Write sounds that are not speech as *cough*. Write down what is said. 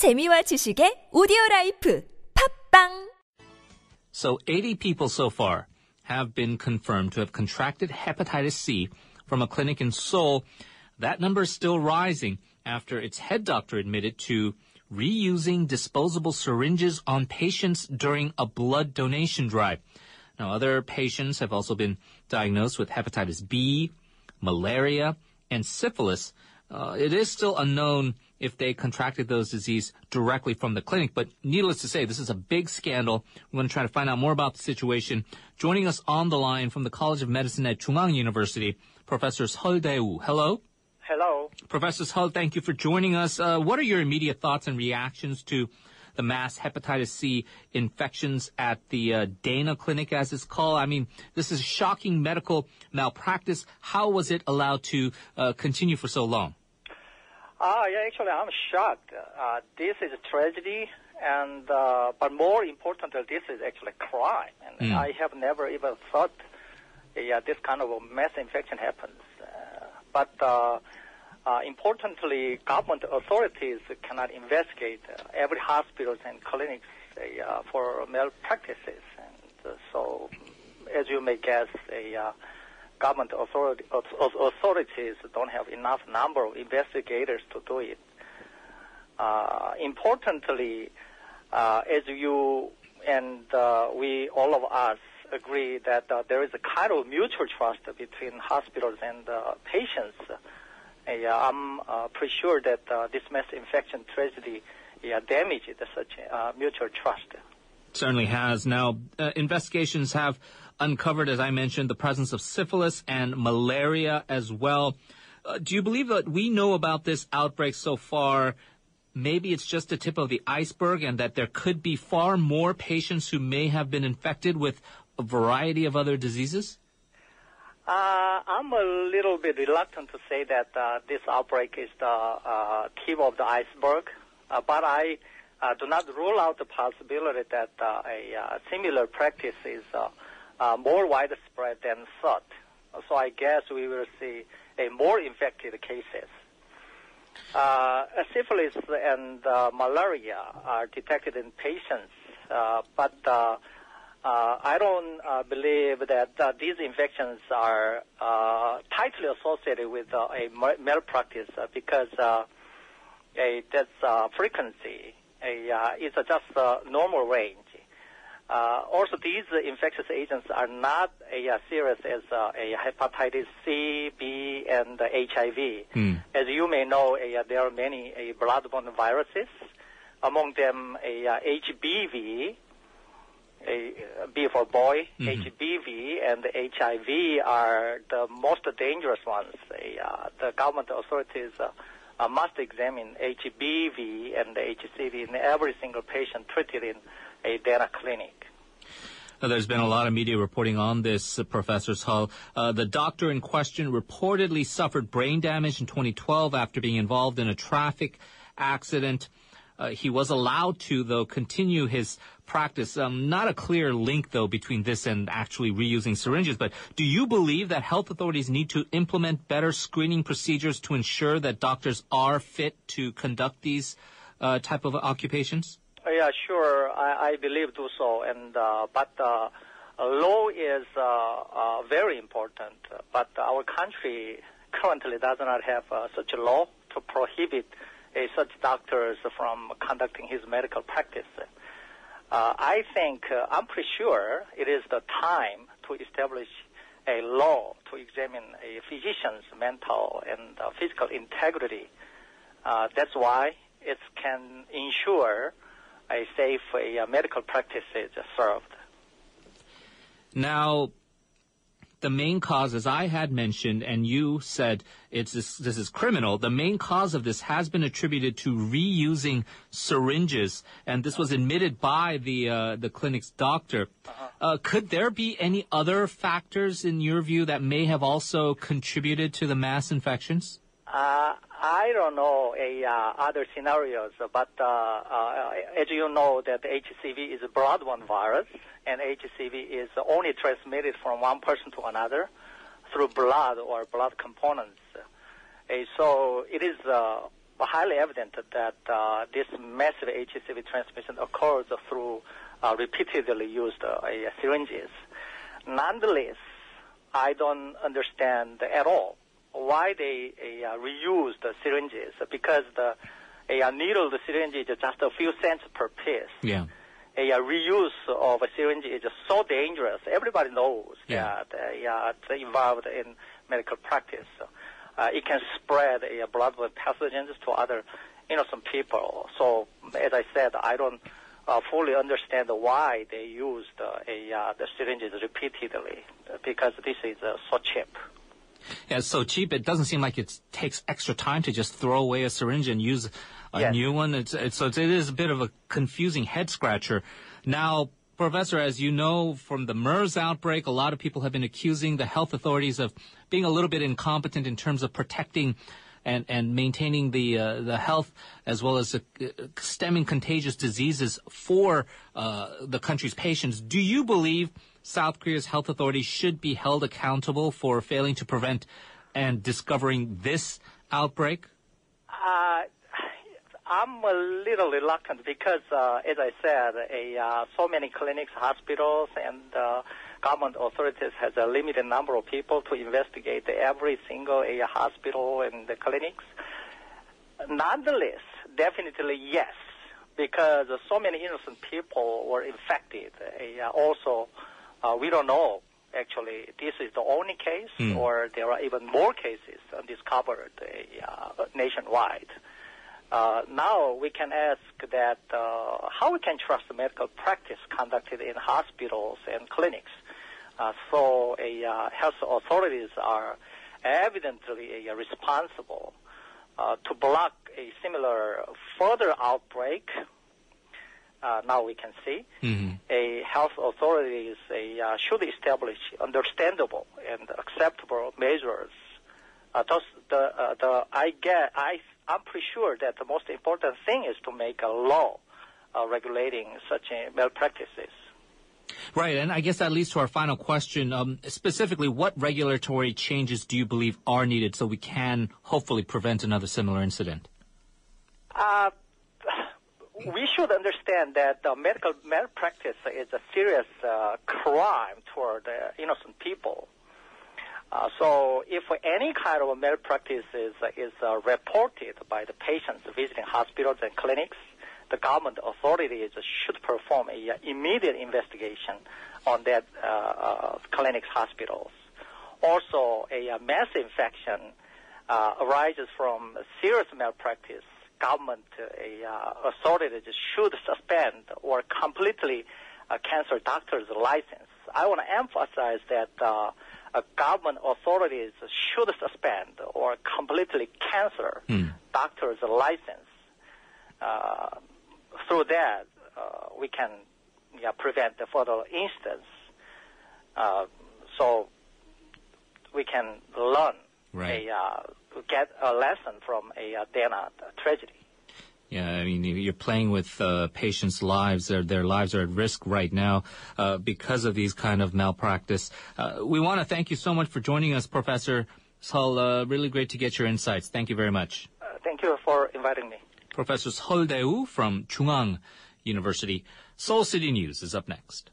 재미와 지식의 오디오 라이프 팝빵 So 80 people so far have been confirmed to have contracted hepatitis C from a clinic in Seoul. That number is still rising after its head doctor admitted to reusing disposable syringes on patients during a blood donation drive. Now, other patients have also been diagnosed with hepatitis B, malaria, and syphilis. Uh, it is still unknown if they contracted those diseases directly from the clinic, but needless to say, this is a big scandal. We're going to try to find out more about the situation. Joining us on the line from the College of Medicine at Chungang University, Professor Seol Dae-woo. Hello. Hello. Professor Seol, thank you for joining us. Uh, what are your immediate thoughts and reactions to the mass hepatitis C infections at the uh, Dana Clinic, as it's called? I mean, this is shocking medical malpractice. How was it allowed to uh, continue for so long? Ah, yeah, actually, I'm shocked. Uh, this is a tragedy, and uh, but more importantly, this is actually a crime. And Mm. I have never even thought, yeah, this kind of a mass infection happens. Uh, but uh, uh, importantly, government authorities cannot investigate uh, every hospitals and clinics uh, for malpractices, and uh, so, as you may guess, a uh, government authority, authorities don't have enough number of investigators to do it. Uh, importantly, uh, as you and uh, we, all of us, agree that uh, there is a kind of mutual trust between hospitals and uh, patients. Uh, I'm pretty sure that this mass infection tragedy yeah, damaged such mutual trust. Certainly has. Now, uh, investigations have uncovered, as I mentioned, the presence of syphilis and malaria as well. Uh, do you believe that we know about this outbreak so far? Maybe it's just the tip of the iceberg and that there could be far more patients who may have been infected with a variety of other diseases? Uh, I'm a little bit reluctant to say that uh, this outbreak is the uh, tip of the iceberg, uh, but I uh, do not rule out the possibility that uh, a uh, similar practice is uh, uh, more widespread than thought. So I guess we will see a more infected cases. Uh, syphilis and malaria are detected in patients, but I don't believe that these infections are tightly associated with a malpractice because a, that's uh, frequency is uh, just a normal range. Uh, also, these infectious agents are not as uh, serious as uh, a hepatitis C, B, and uh, HIV. Hmm. As you may know, uh, there are many uh, blood-borne viruses, among them a uh, HBV, a, B for boy, HBV, and HIV are the most dangerous ones. Uh, the government authorities uh, must examine HBV and HCV in every single patient treated in a Dana clinic. Uh, There's been a lot of media reporting on this, uh, Professor Seol. Uh, the doctor in question reportedly suffered brain damage in 2012 after being involved in a traffic accident. Uh, he was allowed to, though, continue his practice. Um, not a clear link, though, between this and actually reusing syringes. But do you believe that health authorities need to implement better screening procedures to ensure that doctors are fit to conduct these uh, type of occupations? Uh, Yeah, sure. I, I believe do so. And uh, but uh, law is uh, uh, very important. But our country *laughs* currently does not have uh, such a law to prohibit uh, such doctors from conducting his medical practice. Uh, I think uh, I'm pretty sure it is the time to establish a law to examine a physician's mental and uh, physical integrity. Uh, that's why it can ensure a safe uh, medical practice is served. Now, the main cause, as I had mentioned, and you said it's this, this is criminal. The main cause of this has been attributed to reusing syringes, and this was admitted by the uh, the clinic's doctor. uh could there be any other factors, in your view, that may have also contributed to the mass infections? Uh, I don't know a, uh, other scenarios, but uh, uh, as you know, that HCV is a blood-borne virus, and HCV is only transmitted from one person to another through blood or blood components. Uh, so it is uh, highly evident that this massive HCV transmission occurs through repeatedly used syringes. Nonetheless, I don't understand at all why they uh, reuse the syringes because the a needle the syringe is just a few cents per piece. Yeah. A, reuse of a syringe is so dangerous. Everybody knows Yeah. that uh, yeah, it's involved in medical practice. Uh, it can spread a bloodborne pathogens to other innocent people. So, as I said, I don't uh, fully understand why they used uh, a, uh, the syringes repeatedly because this is uh, so cheap. Yeah, it's so cheap. It doesn't seem like it takes extra time to just throw away a syringe and use a Yes. new one. It's, it's so it is a bit of a confusing head scratcher. Now, Professor, as you know from the MERS outbreak, a lot of people have been accusing the health authorities of being a little bit incompetent in terms of protecting and, and maintaining the uh, the health as well as uh, stemming contagious diseases for uh, the country's patients. Do you believe South Korea's health authorities should be held accountable for failing to prevent and discovering this outbreak? Uh, I'm a little reluctant because, uh, as I said, a, uh, so many clinics, hospitals, and uh, government authorities has a limited number of people to investigate every single uh, hospital and the clinics. Nonetheless, definitely yes, because so many innocent people were infected. Uh, also, uh, we don't know actually this is the only case Hmm. or there are even more cases discovered uh, nationwide. Uh, now we can ask that uh, how we can trust the medical practice conducted in hospitals and clinics. Uh, so a, uh, health authorities are evidently uh, responsible uh, to block a similar further outbreak. Uh, now we can see Mhm. a health authorities a, uh, should establish understandable and acceptable measures. Uh, thus, the uh, the I get I I'm pretty sure that the most important thing is to make a law uh, regulating such uh, malpractices. Right, and I guess that leads to our final question. Um, specifically, what regulatory changes do you believe are needed so we can hopefully prevent another similar incident? Uh, we should understand that uh, medical malpractice is a serious uh, crime toward uh, innocent people. Uh, so, if any kind of malpractice is, is uh, reported by the patients visiting hospitals and clinics, the government authorities should perform a uh, immediate investigation on that uh, uh, clinics, hospitals. Also, a, mass infection uh, arises from serious malpractice. Government uh, uh, authorities should suspend or completely uh, cancel doctors' license. I want to emphasize that uh, uh, government authorities should suspend or completely cancel doctors' license. Through that, uh, we can yeah, prevent the further instance. Uh, so we can learn Right. a uh, get a lesson from a uh, Dana tragedy. Yeah, I mean, you're playing with uh, patients' lives. Their, their lives are at risk right now uh, because of these kind of malpractice. Uh, we want to thank you so much for joining us, Professor Seol. Uh, really great to get your insights. Thank you very much. Uh, thank you for inviting me. Professor Seol Dae-woo from Chungang University. Seoul City News is up next.